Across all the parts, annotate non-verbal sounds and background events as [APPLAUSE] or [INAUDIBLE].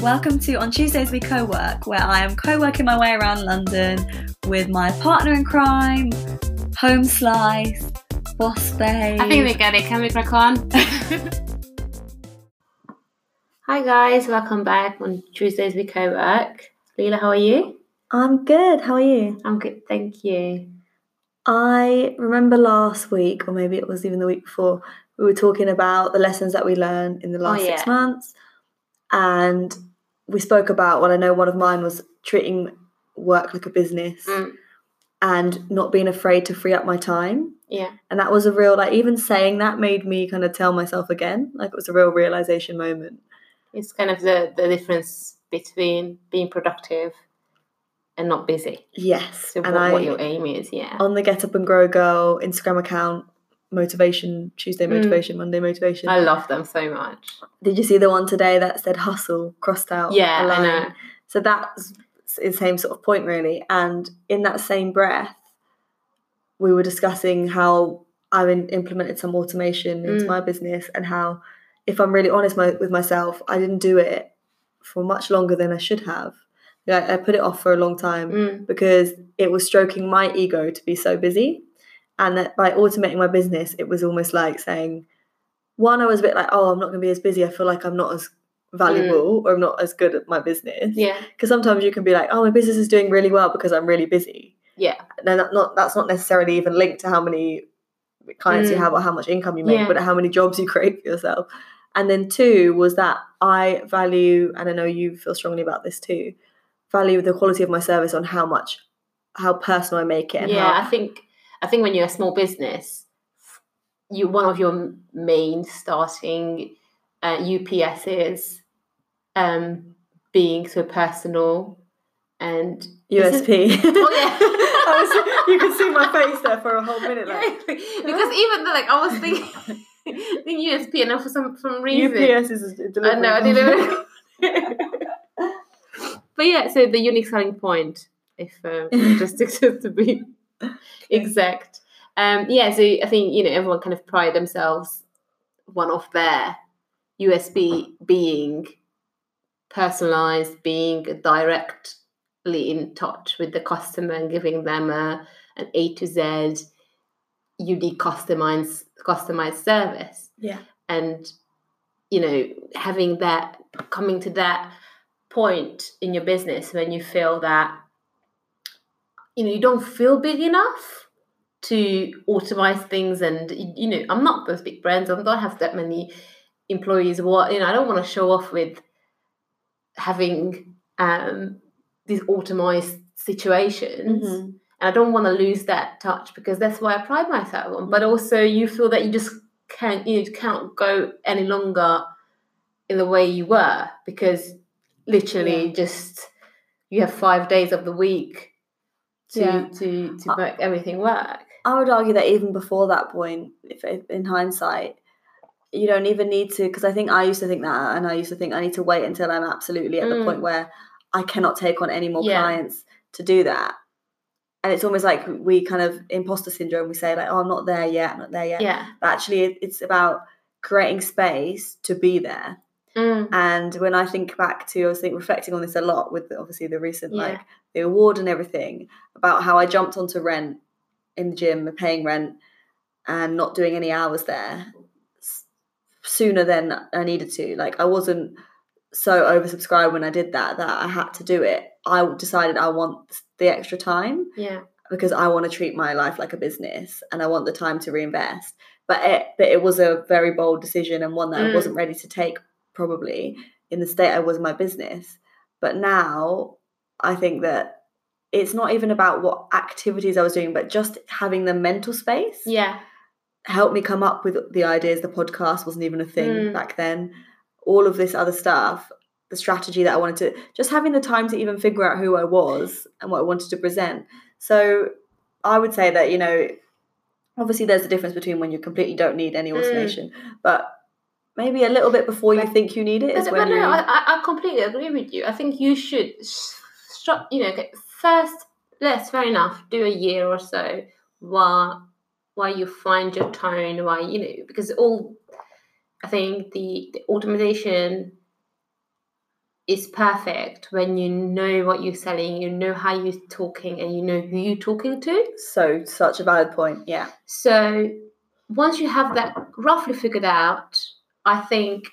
Welcome to On Tuesdays We Co work, where I am co working my way around London with my partner in crime, Home Slice, Boss Babe. I think we get it. Can we crack on? [LAUGHS] Hi guys, welcome back on Tuesdays We Co work. Leela, how are you? I'm good. How are you? I'm good, thank you. I remember last week, or maybe it was even the week before, we were talking about the lessons that we learned in the last Oh, six yeah. months. And we spoke about, well, I know one of mine was treating work like a business Mm. and not being afraid to free up my time. Yeah. And that was a real, like, even saying that made me kind of tell myself again. Like, it was a real realization moment. It's kind of the, the difference between being productive and not busy. Yes. So and what, I, what your aim is, yeah. on the Get Up and Grow Girl Instagram account, motivation, Tuesday Mm. motivation, Monday motivation. I love them so much. Did you see the one today that said hustle crossed out? Yeah, I know. So that's the same sort of point, really. And in that same breath, we were discussing how I've in- implemented some automation into Mm. my business and how, if I'm really honest my, with myself, I didn't do it for much longer than I should have. Like, I put it off for a long time Mm. because it was stroking my ego to be so busy. And that by automating my business, it was almost like saying, one, I was a bit like, oh, I'm not going to be as busy. I feel like I'm not as valuable or I'm not as good at my business. Yeah. Because sometimes you can be like, oh, my business is doing really well because I'm really busy. Yeah. And that not that's not necessarily even linked to how many clients you Mm. have or how much income you make, Yeah. but how many jobs you [LAUGHS] create for yourself. And then two was that I value, and I know you feel strongly about this too, value the quality of my service on how much, how personal I make it. And yeah, I think I think when you're a small business, you one of your main starting uh, UPS is um, being so personal and USP. [LAUGHS] Oh, yeah. [LAUGHS] I was, you could see my face there for a whole minute. Yeah, Like, [LAUGHS] because even though, like I was thinking, thinking USP, and for some some reason, UPS is a delivery. I know, I but yeah, so the unique selling point, if um, just to, to be [LAUGHS] exact, um, yeah. So I think you know everyone kind of pride themselves one of their USB being personalized, being directly in touch with the customer and giving them a an A to Z unique customized customized service Yeah. and you know having that coming to that point in your business when you feel that you know you don't feel big enough to automate things and you know i'm not those big brands i don't have that many employees what you know i don't want to show off with having um these automized situations Mhm. and I don't want to lose that touch because that's why I pride myself on. But also, you feel that you just can't you can't go any longer in the way you were because literally Yeah. just you have five days of the week to Yeah. to to make everything work. I would argue that even before that point, if, if in hindsight, you don't even need to. Because I think I used to think that, and I used to think I need to wait until I'm absolutely at the Mm. point where I cannot take on any more Yeah. clients to do that. And it's almost like we kind of imposter syndrome. We say like, "Oh, I'm not there yet. I'm not there yet." Yeah. But actually, it- it's about creating space to be there. Mm. And when I think back to, I was think, reflecting on this a lot with obviously the recent Yeah. like the award and everything about how I jumped onto rent in the gym, paying rent, and not doing any hours there sooner than I needed to. Like I wasn't so oversubscribed when I did that that I had to do it. I decided I want the extra time Yeah. because I want to treat my life like a business and I want the time to reinvest. But it, but it was a very bold decision and one that I Mm. wasn't ready to take probably in the state I was in my business. But now I think that it's not even about what activities I was doing, but just having the mental space Yeah. helped me come up with the ideas. The podcast wasn't even a thing Mm. back then. All of this other stuff, the strategy that I wanted to, just having the time to even figure out who I was and what I wanted to present. So I would say that, you know, obviously there's a difference between when you completely don't need any Mm. automation, but maybe a little bit before you think you need it But, but no, I, I completely agree with you. I think you should, s- stru- you know, first, let's fair enough, do a year or so while while you find your tone, while you know, because all I think the, the automation is perfect when you know what you're selling, you know how you're talking, and you know who you're talking to. So such a valid point. Yeah. So once you have that roughly figured out, I think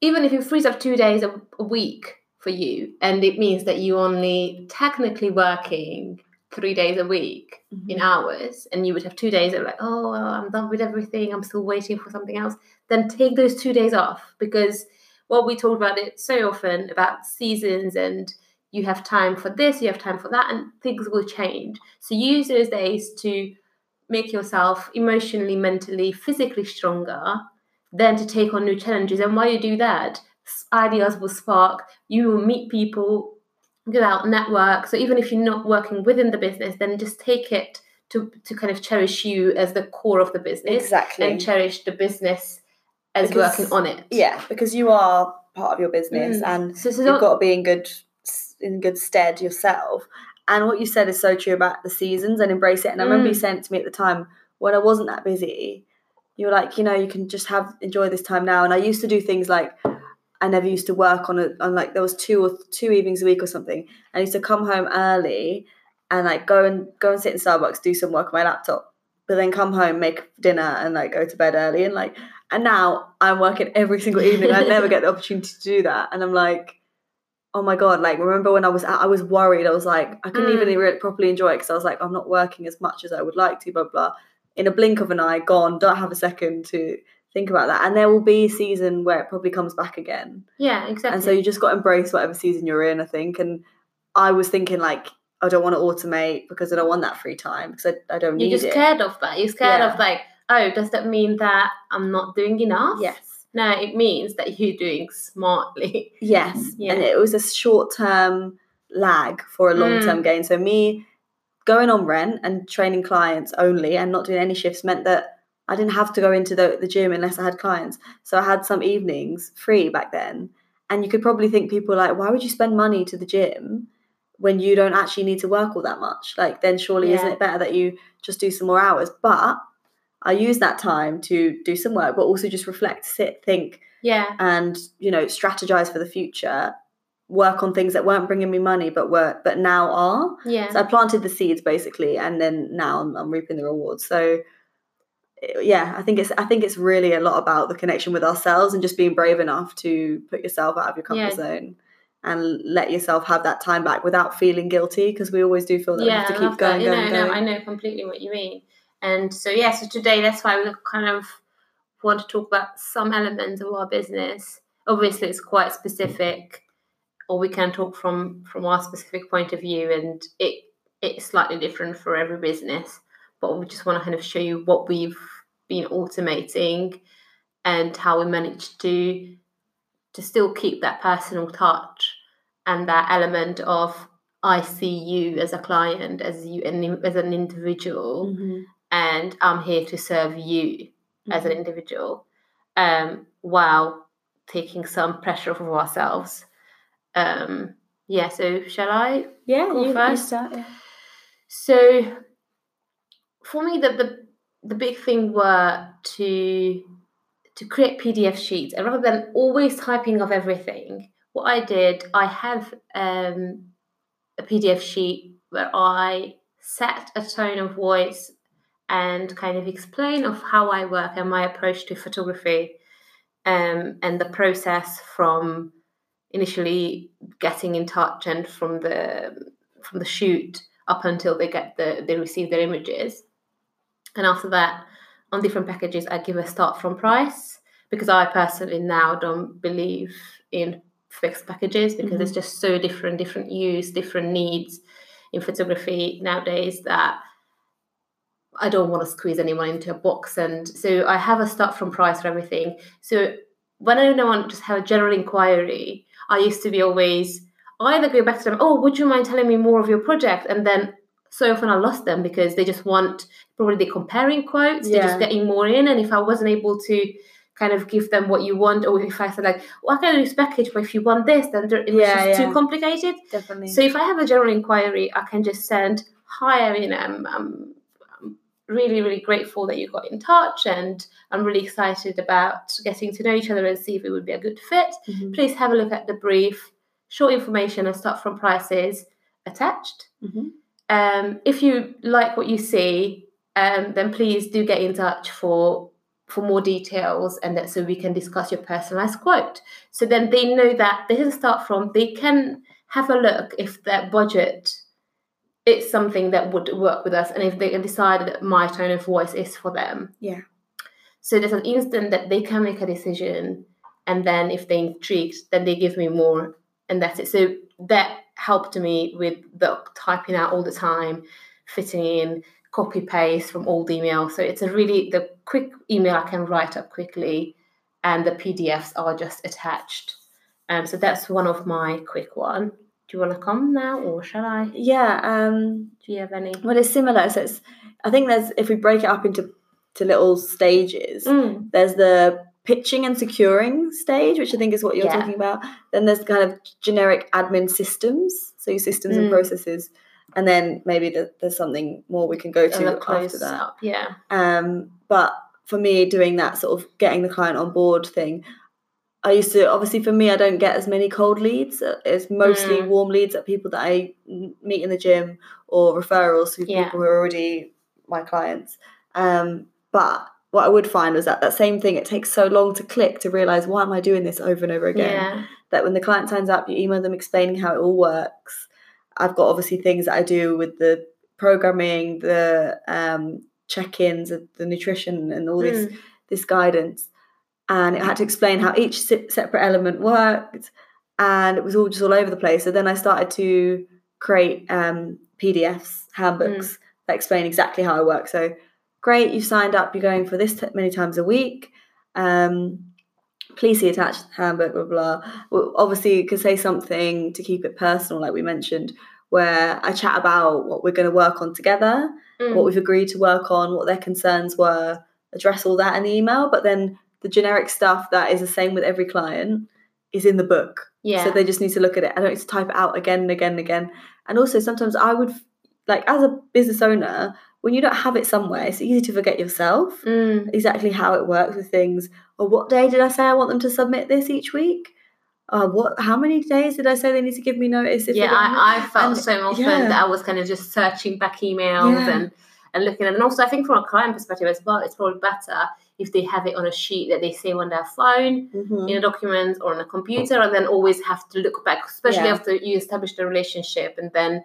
even if it frees up two days a, a week for you, and it means that you're only technically working three days a week in mm-hmm. hours, and you would have two days of like, oh, well, I'm done with everything, I'm still waiting for something else, then take those two days off. Because what we talked about it so often about seasons and you have time for this, you have time for that, and things will change. So use those days to make yourself emotionally, mentally, physically stronger, then to take on new challenges. And while you do that, ideas will spark, you will meet people, go out, network. So even if you're not working within the business, then just take it to, to kind of cherish you as the core of the business Exactly. and cherish the business as Because- working on it. yeah, because you are part of your business Mm. and So, so you've got to be in good in good stead yourself. And what you said is so true about the seasons and embrace it. And I remember you Mm. it to me at the time when I wasn't that busy, you were like, you know, you can just have enjoy this time now. And I used to do things like I never used to work on a on like there was two or two evenings a week or something. I used to come home early and like go and go and sit in Starbucks, do some work on my laptop, but then come home, make dinner, and like go to bed early. And like, and now I'm working every single evening. I never get the opportunity to do that, and I'm like, oh my god! Like, remember when I was I was worried. I was like, I couldn't even mm. really properly enjoy it because I was like, I'm not working as much as I would like to. Blah blah. In a blink of an eye, gone. Don't have a second to think about that. And there will be a season where it probably comes back again. yeah, exactly. And so you just got to embrace whatever season you're in, I think. And I was thinking like, I don't want to automate because I don't want that free time because I, I don't You're need just it. scared of that. You're scared Yeah. of like, oh, does that mean that I'm not doing enough? Yes. No, it means that you're doing smartly. Yes. [LAUGHS] Yeah. And it was a short term lag for a long term Mm. gain. So me going on rent and training clients only and not doing any shifts meant that I didn't have to go into the, the gym unless I had clients. So I had some evenings free back then. And you could probably think people like, why would you spend money to the gym when you don't actually need to work all that much? Like, then surely isn't it better that you just do some more hours? But I use that time to do some work, but also just reflect, sit, think, Yeah. and you know strategize for the future work on things that weren't bringing me money but were but now are Yeah. so i planted the seeds basically and then now i'm, I'm reaping the rewards so yeah i think it's i think it's really a lot about the connection with ourselves and just being brave enough to put yourself out of your comfort Yeah. zone and let yourself have that time back without feeling guilty because we always do feel that we have to I keep going that. Going know, going no, I know completely what you mean. And so yeah, so today that's why we kind of want to talk about some elements of our business. Obviously, it's quite specific, or we can talk from from our specific point of view, and it it's slightly different for every business. But we just want to kind of show you what we've been automating and how we managed to to still keep that personal touch and that element of I see you as a client, as you an- as an individual, Mhm. and I'm here to serve you as an Mhm. individual, um, while taking some pressure off of ourselves. Um, yeah. So shall I? yeah Go you, you first. start, yeah. So for me, the the the big thing were to to create PDF sheets, and rather than always typing of everything, what I did, I have um, a PDF sheet where I set a tone of voice and kind of explain of how I work and my approach to photography, um, and the process from initially getting in touch and from the from the shoot up until they get the they receive their images. And after that on different packages i give a start from price because i personally now don't believe in fixed packages because mm-hmm. it's just so different different use different needs in photography nowadays that i don't want to squeeze anyone into a box. And so i have a start from price for everything. So when i want to just have a general inquiry i used to be always either go back to them oh would you mind telling me more of your project and then so often I lost them because they just want probably they're comparing quotes, yeah. they're just getting more in. And if I wasn't able to kind of give them what you want, or if I said like, well, I can do this package, but if you want this, then it was Yeah, just yeah. too complicated. definitely So if I have a general inquiry, I can just send, hi, I'm, I'm really, really grateful that you got in touch and I'm really excited about getting to know each other and see if it would be a good fit. Mhm. Please have a look at the brief. short information and start from prices attached. Mhm. Um, if you like what you see, um, then please do get in touch for for more details and that so we can discuss your personalized quote. So then they know that this is a start from. They can have a look if their budget is something that would work with us and if they can decide that my tone of voice is for them. Yeah. So there's an instant that they can make a decision and then if they're intrigued, then they give me more and that's it. So that helped me with the typing out all the time, fitting in, copy paste from old email. So it's a really the quick email I can write up quickly and the PDFs are just attached. Um, so that's one of my quick one. Do you want to come now or shall I? Yeah. Um, do you have any? well, it's similar. So it's, I think there's if we break it up into to little stages. Mm, There's the pitching and securing stage, which I think is what you're Yeah. talking about. Then there's kind of generic admin systems, so your systems and Mm. processes, and then maybe the, there's something more we can go to after close that. yeah. Um, but for me, doing that sort of getting the client on board thing, I used to obviously for me, I don't get as many cold leads. It's mostly Mm. warm leads at people that I meet in the gym or referrals to Yeah. people who are already my clients. Um, but what I would find was that that same thing. It takes so long to click to realize why am I doing this over and over again. Yeah. That when the client signs up, you email them explaining how it all works. I've got obviously things that I do with the programming, the um, check-ins, the nutrition, and all this Mm, this guidance and it had to explain how each separate element worked and it was all just all over the place so then i started to create um, pdfs handbooks that explain exactly how i work so great you've signed up you're going for this t- many times a week um, please see attached handbook blah blah well, obviously you could say something to keep it personal like we mentioned where i chat about what we're going to work on together mm. what we've agreed to work on, what their concerns were, address all that in the email. But then the generic stuff that is the same with every client is in the book. yeah. So they just need to look at it. I don't need to type it out again and again and again. And also sometimes I would like as a business owner, when you don't have it somewhere, it's easy to forget yourself Mm, exactly how it works with things. Or what day did I say I want them to submit this each week? Uh, what? How many days did I say they need to give me notice? If yeah, I, I felt and- so often yeah. that I was kind of just searching back emails Yeah. and, and looking at And also, I think from a client perspective as well, it's probably better if they have it on a sheet that they save on their phone, Mhm. in a document, or on a computer, and then always have to look back, especially Yeah. after you establish the relationship and then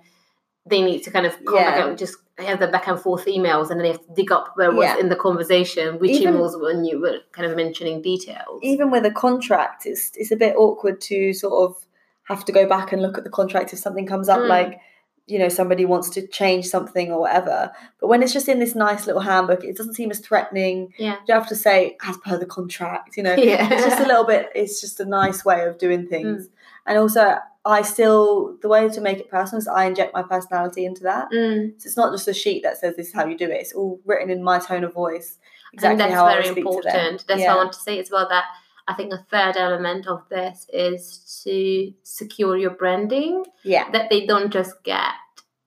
they need to kind of come back and just have the back and forth emails and then they have to dig up where was Yeah. in the conversation, which Even- emails when you were kind of mentioning details. even with a contract, it's it's a bit awkward to sort of have to go back and look at the contract if something comes up, Mm. like you know somebody wants to change something or whatever. But when it's just in this nice little handbook, it doesn't seem as threatening. Yeah. You have to say as per the contract, you know. [LAUGHS] yeah. It's just a little bit. It's just a nice way of doing things, Mm. and also. I still the way to make it personal is I inject my personality into that. Mm. So it's not just a sheet that says this is how you do it. It's all written in my tone of voice. I think that's very would speak to them. important. That's Yeah. what I want to say as well. That I think a third element of this is to secure your branding. Yeah. That they don't just get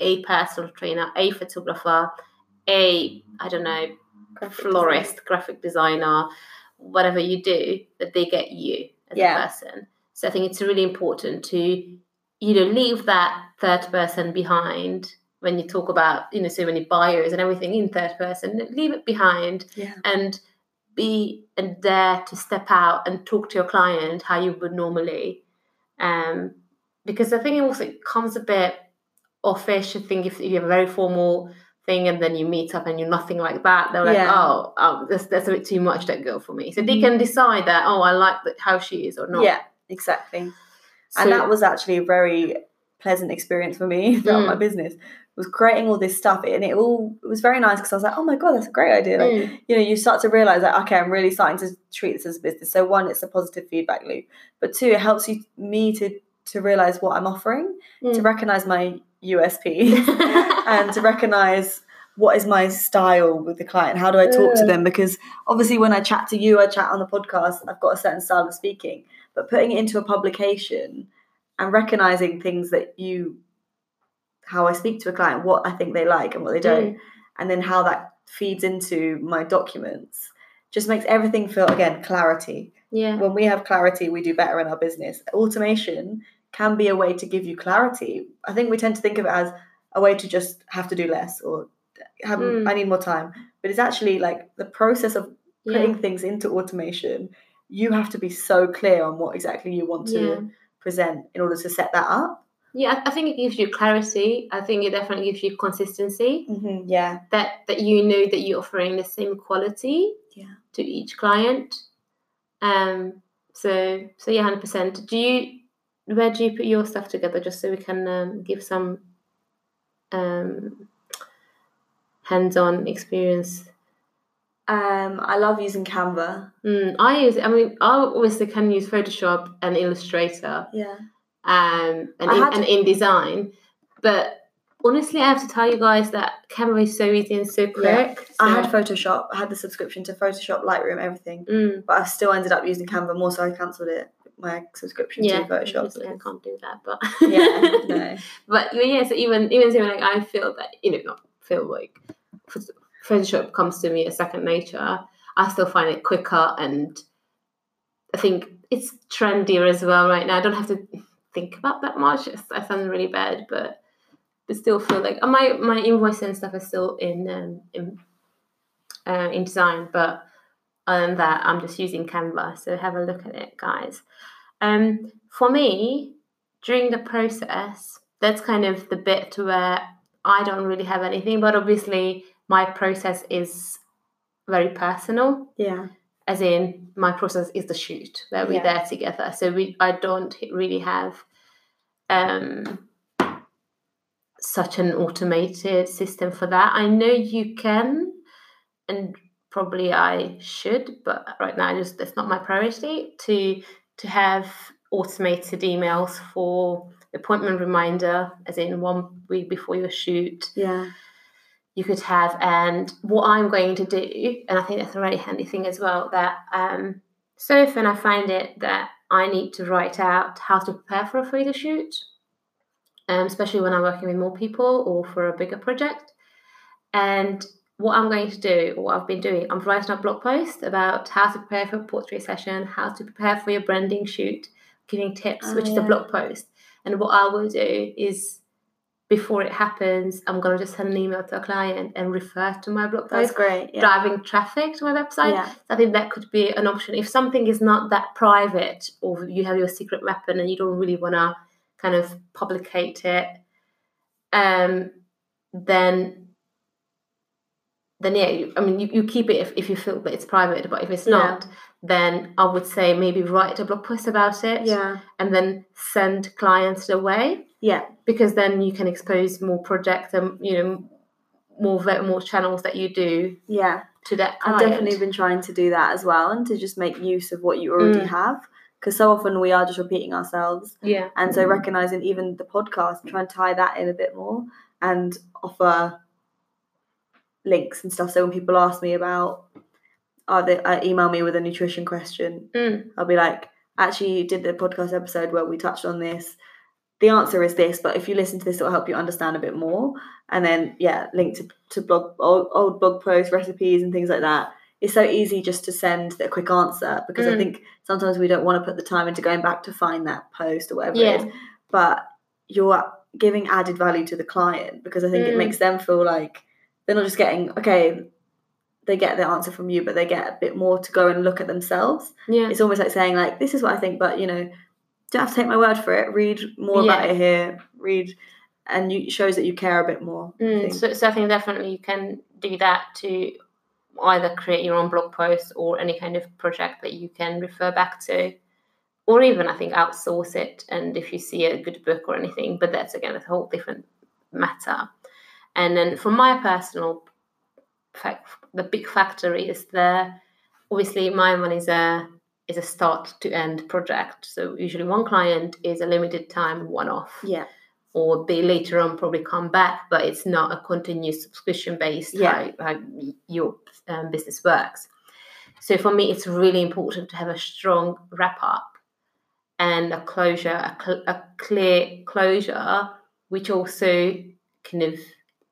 a personal trainer, a photographer, a I don't know Graphic florist, graphic designer, whatever you do, that they get you as Yeah. a person. So I think it's really important to you know leave that third person behind when you talk about you know so many buyers and everything in third person. Leave it behind Yeah. and be and dare to step out and talk to your client how you would normally um because i think it also comes a bit offish i think if you have a very formal thing and then you meet up and you're nothing like that they're like Yeah. oh, oh that's, that's a bit too much that girl for me so they Mhm. can decide that oh i like how she is or not Yeah, exactly. so, and that was actually a very pleasant experience for me [LAUGHS] throughout my Mm. business was creating all this stuff and it all it was very nice because I was like, oh my god, that's a great idea. Like, Mm, you know, you start to realize that okay, I'm really starting to treat this as a business. So one, it's a positive feedback loop, but two, it helps you me to to realize what I'm offering, to Mm. recognize my USP, [LAUGHS] and to recognize what is my style with the client. How do I talk to Mm. them? Because obviously, when I chat to you, I chat on the podcast. I've got a certain style of speaking, but putting it into a publication and recognizing things that you how I speak to a client, what I think they like and what they don't, Mm. and then how that feeds into my documents just makes everything feel again clarity. yeah When we have clarity, we do better in our business. Automation can be a way to give you clarity. I think we tend to think of it as a way to just have to do less or have Mm. I need more time. But it's actually like the process of Yeah. putting things into automation. You have to be so clear on what exactly you want to Yeah. Present in order to set that up. Yeah, I think it gives you clarity. I think it definitely gives you consistency. Mm-hmm. Yeah. That that you know that you're offering the same quality Yeah. to each client. Um. So so yeah, hundred percent. Do you where do you put your stuff together? Just so we can um, give some um hands-on experience. Um, I love using Canva. Mm, I use. I mean, I obviously can use Photoshop and Illustrator. Yeah. um, and, in, had- and InDesign. But honestly, I have to tell you guys that Canva is so easy and so quick. I so- had Photoshop. I had the subscription to Photoshop, Lightroom, everything. Mm, But I still ended up using Canva more, so I cancelled it. My subscription yeah, to Photoshop. obviously I can't do that, but yeah, no. [LAUGHS] but yeah, so even even so, like I feel that you know not feel like Photoshop comes to me as second nature. I still find it quicker, and I think it's trendier as well right now. I don't have to think about that much. I that sounds really bad, but I still feel like uh, my my invoice and stuff is still in um, in uh, InDesign, but other than that, I'm just using Canva. So have a look at it, guys. Um, for me, during the process, that's kind of the bit where I don't really have anything, but obviously my process is very personal. Yeah. As in, my process is the shoot where we're Yeah. there together. So we, I don't really have um, such an automated system for that. I know you can, and probably I should, but right now, just that's not my priority to to have automated emails for appointment reminder, as in one week before your shoot. Yeah. You could have, and what I'm going to do, and I think that's a really handy thing as well. That um, so often I find it that I need to write out how to prepare for a photo shoot, um, especially when I'm working with more people or for a bigger project. And what I'm going to do, or what I've been doing, I'm writing a blog post about how to prepare for a portrait session, how to prepare for your branding shoot, giving tips, Oh, which is a blog post. And what I will do is, before it happens, I'm going to just send an email to a client and refer to my blog post. That's great. Yeah. driving traffic to my website. Yeah. I think that could be an option. If something is not that private or you have your secret weapon and you don't really want to kind of publicate it, um, then then yeah, you, I mean, you, you keep it if, if you feel that it's private, but if it's Yeah. not, then I would say maybe write a blog post about it Yeah. and then send clients away Yeah. Because then you can expose more projects and, you know, more, more channels that you do Yeah. to that I've definitely been trying to do that as well and to just make use of what you already Mm. have. Because so often we are just repeating ourselves. yeah. And so recognizing even the podcast, try and tie that in a bit more and offer links and stuff. So when people ask me about, uh, they uh, email me with a nutrition question, Mm. I'll be like, actually, you did the podcast episode where we touched on this. The answer is this, but if you listen to this, it'll help you understand a bit more. And then, yeah, link to, to blog, old, old blog posts, recipes, and things like that. It's so easy just to send a quick answer because I Mm. think sometimes we don't want to put the time into going back to find that post or whatever Yeah. it is. But you're giving added value to the client because I think it Mm. makes them feel like they're not just getting, okay, they get the answer from you, but they get a bit more to go and look at themselves Yeah. it's almost like saying like this is what I think, but you know, don't have to take my word for it. Read more about it here. Read, and you, it shows that you care a bit more. Mm, think. so, so I think definitely you can do that to either create your own blog post or any kind of project that you can refer back to, or even I think outsource it. And if you see a good book or anything, but that's again a whole different matter. And then from my personal fact, the big factor is the obviously my one is a is a start to end project. So usually one client is a limited time one off yeah, or they later on probably come back, but it's not a continuous subscription based Yeah. how, how your um, business works. So for me, it's really important to have a strong wrap up and a closure, a, cl- a clear closure, which also kind of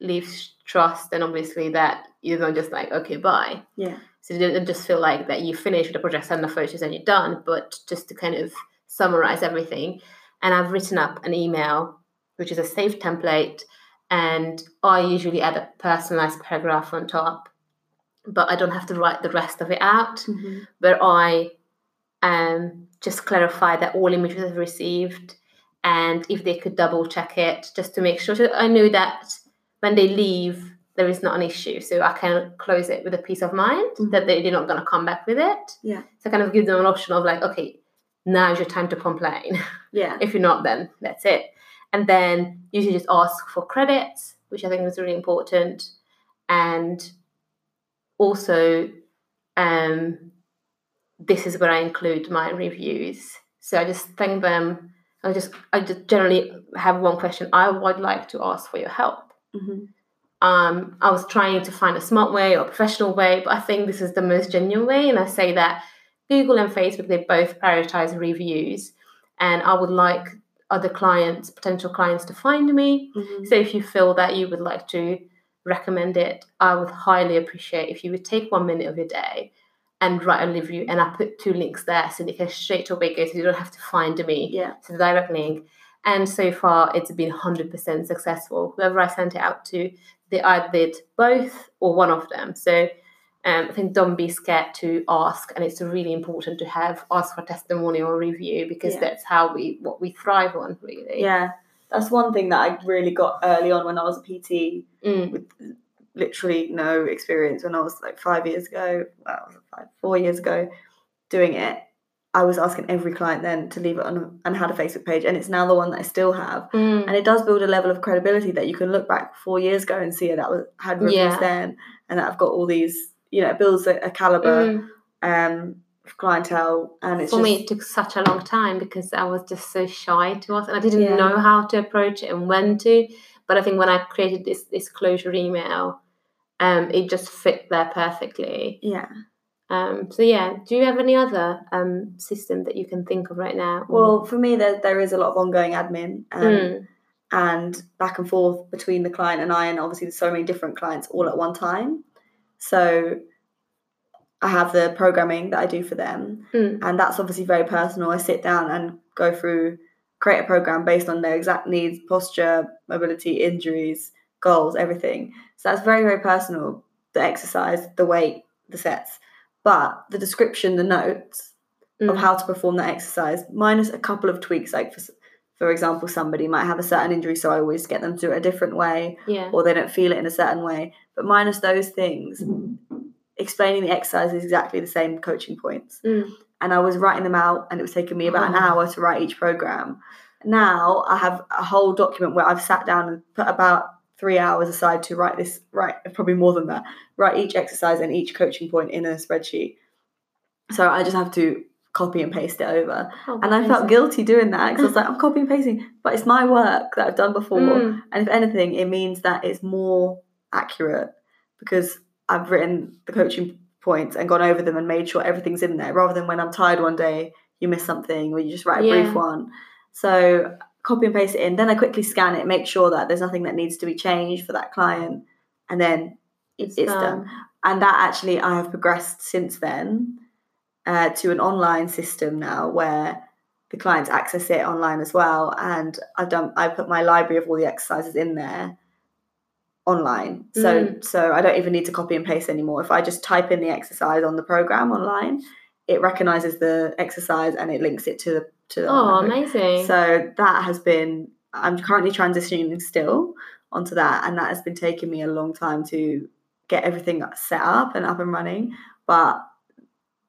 leaves trust and obviously that you're not just like, okay, bye. yeah, So don't just feel like that you finish with the project, send the photos, and you're done. But just to kind of summarize everything, and I've written up an email, which is a saved template, and I usually add a personalized paragraph on top, but I don't have to write the rest of it out. Mm-hmm. Where I um, just clarify that all images I've received, and if they could double check it just to make sure. So I know that when they leave, there is not an issue, so I can close it with a peace of mind Mhm. that they, they're not going to come back with it. Yeah. So kind of give them an option of like, okay, now's your time to complain. [LAUGHS] Yeah. if you're not, then that's it. And then usually just ask for credits, which I think is really important. And also, um, this is where I include my reviews. So I just thank them. I just I just generally have one question. I would like to ask for your help. Mhm. Um, I was trying to find a smart way or a professional way, but I think this is the most genuine way. And I say that Google and Facebook they both prioritize reviews, and I would like other clients, potential clients, to find me. Mhm. So if you feel that you would like to recommend it, I would highly appreciate if you would take one minute of your day and write a review. And I put two links there so they can straight away go, so you don't have to find me. Yeah. So the direct link. And so far, it's been 100% successful. Whoever I sent it out to, they either did both or one of them. So um, I think don't be scared to ask, and it's really important to have ask for testimonial or review because Yeah. that's how we what we thrive on, really. Yeah. That's one thing that I really got early on when I was a PT Mm. with literally no experience when I was like five years ago, well, five, four years ago, doing it. I was asking every client then to leave it on and had a Facebook page, and it's now the one that I still have. Mm. And it does build a level of credibility that you can look back four years ago and see that was had reviews Yeah. then, and that I've got all these. You know, it builds a, a caliber Mm. um, clientele, and it's For just me, it took such a long time because I was just so shy to ask, and I didn't Yeah. know how to approach it and when to. But I think when I created this this closure email, um, it just fit there perfectly. yeah. Um, so yeah, do you have any other um system that you can think of right now? Well, for me, there there is a lot of ongoing admin. Um, Mm. and back and forth between the client and I, and obviously there's so many different clients all at one time. So I have the programming that I do for them, Mm. and that's obviously very personal. I sit down and go through, create a program based on their exact needs, posture, mobility, injuries, goals, everything. So that's very, very personal. The exercise, the weight, the sets, but the description, the notes of Mm. how to perform that exercise, minus a couple of tweaks. Like for, for example, somebody might have a certain injury, so I always get them to do it a different way, yeah. or they don't feel it in a certain way. But minus those things, explaining the exercise is exactly the same coaching points. Mm. And I was writing them out, and it was taking me about an Oh. hour to write each program. Now I have a whole document where I've sat down and put about three hours aside to write this, write probably more than that, write each exercise and each coaching point in a spreadsheet. So I just have to copy and paste it over. Oh, And I felt guilty doing that because I was like, [LAUGHS] I'm copying and pasting, but it's my work that I've done before. Mm. And if anything, it means that it's more accurate because I've written the coaching points and gone over them and made sure everything's in there rather than when I'm tired one day, you miss something or you just write a Yeah. brief one. So copy and paste it in. Then I quickly scan it, make sure that there's nothing that needs to be changed for that client. And then it's, it's done. And that actually, I have progressed since then uh, to an online system now where the clients access it online as well. And I've done, I put my library of all the exercises in there online. So, so I don't even need to copy and paste anymore. If I just type in the exercise on the program online, it recognizes the exercise and it links it to the to the Oh, amazing. So that has been, I'm currently transitioning still onto that, and that has been taking me a long time to get everything set up and up and running. But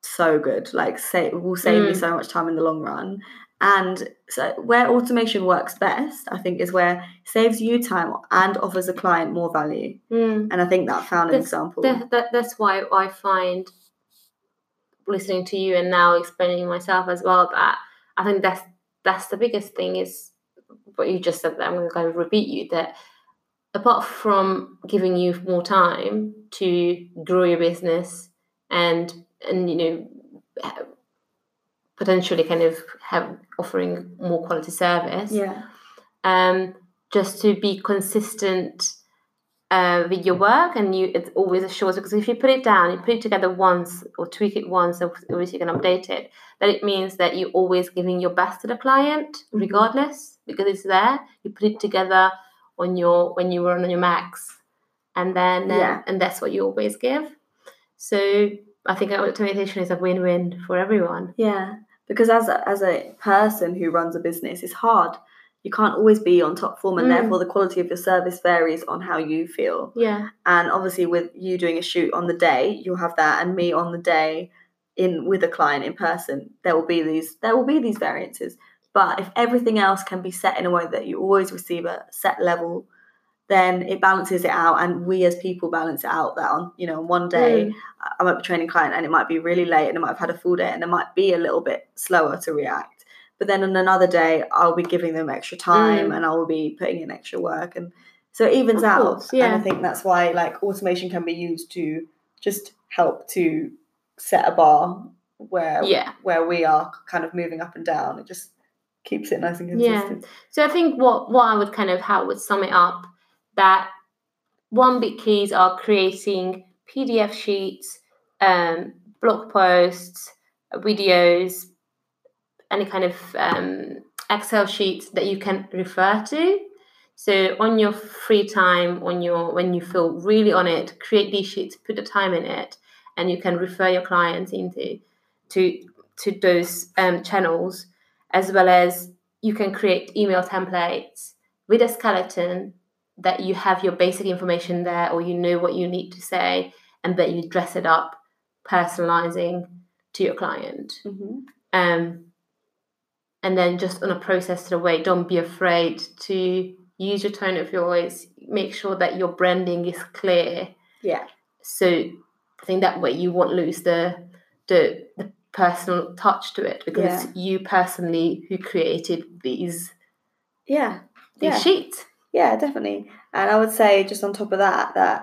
so good, like say, will save me Mm. so much time in the long run. And so where automation works best, I think, is where it saves you time and offers the client more value. Mm. And I think that found an That's- example. that, that that's why I find listening to you and now explaining myself as well that I think that's that's the biggest thing is what you just said that I'm going to kind of repeat you that apart from giving you more time to grow your business and and you know potentially kind of have offering more quality service yeah, um, just to be consistent uh, with your work and you it's always assures because if you put it down you put it together once or tweak it once obviously you can update it that it means that you're always giving your best to the client Mhm. regardless because it's there you put it together on your when you were on your max and then uh, Yeah. and that's what you always give so i think automation is a win-win for everyone Yeah, because as a, as a person who runs a business, it's hard. You can't always be on top form, and Mm. therefore the quality of your service varies on how you feel. yeah And obviously, with you doing a shoot on the day, you'll have that, and me on the day in with a client in person, there will be these there will be these variances. But if everything else can be set in a way that you always receive a set level, then it balances it out, and we as people balance it out. That on you know one day. Mm. I might be training client and it might be really late and I might have had a full day and it might be a little bit slower to react. But then on another day, I'll be giving them extra time Mm. and I will be putting in extra work. And so it evens Of out. course, And yeah. I think that's why like automation can be used to just help to set a bar where yeah where we are kind of moving up and down. It just keeps it nice and consistent. Yeah. So I think what what I would kind of how I would sum it up that one big keys are creating PDF sheets, um, blog posts, videos, any kind of um, Excel sheets that you can refer to. So on your free time, on your when you feel really on it, create these sheets, put the time in it, and you can refer your clients into to to those um, channels, as well as you can create email templates with a skeleton that you have your basic information there or you know what you need to say and that you dress it up personalizing to your client Mm-hmm. um, and then just on a process to the way don't be afraid to use your tone of voice make sure that your branding is clear Yeah. so i think that way you won't lose the the, the personal touch to it because Yeah. it's you personally who created these Yeah. these Yeah. sheets Yeah, definitely. And I would say just on top of that, that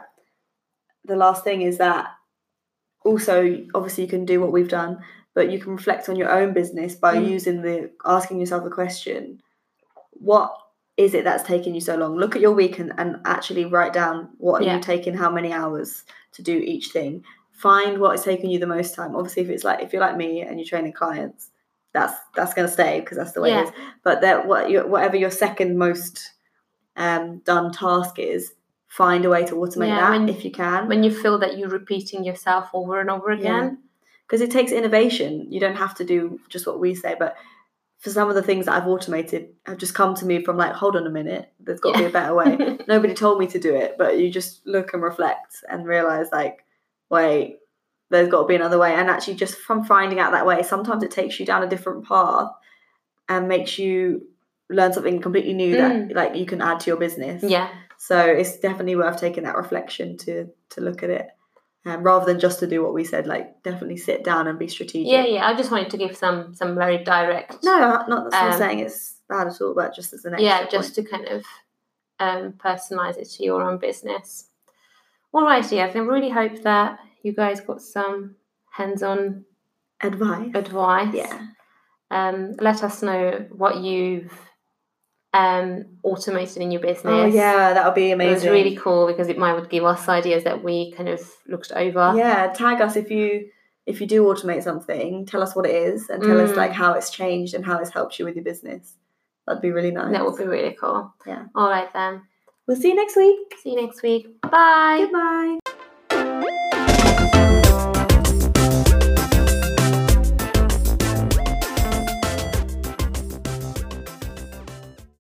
the last thing is that also obviously you can do what we've done, but you can reflect on your own business by Mm. using the asking yourself the question, what is it that's taking you so long? Look at your week and, and actually write down what are Yeah. you taking how many hours to do each thing. Find what is taking you the most time. Obviously if it's like if you're like me and you're training clients, that's that's gonna stay because that's the way Yeah. it is. But that what your whatever your second most um, done task is, find a way to automate Yeah, that when- if you can. when you feel that you're repeating yourself over and over again Because it takes innovation. You don't have to do just what we say, but for some of the things that I've automated have just come to me from like, hold on a minute, there's got to be a better way. [LAUGHS] Nobody told me to do it, but you just look and reflect and realize like, wait, there's got to be another way. And actually, just from finding out that way, sometimes it takes you down a different path and makes you learn something completely new that mm. like you can add to your business. yeah So it's definitely worth taking that reflection to to look at it, um, rather than just to do what we said. Like definitely sit down and be strategic. yeah yeah i just wanted to give some some very direct No, not that's not Um, saying it's bad at all, but just as an extra yeah point. just to kind of um, personalize it to your own business all righty i really hope that you guys got some hands-on advice. advice Yeah, um, let us know what you've um, automated in your business oh yeah, that would be amazing. it was really cool because it might would give us ideas that we kind of looked over Yeah, tag us if you if you do automate something. Tell us what it is and tell us Mm. like how it's changed and how it's helped you with your business. That'd be really nice. that would be really cool Yeah. all right then We'll see you next week. see you next week bye Goodbye.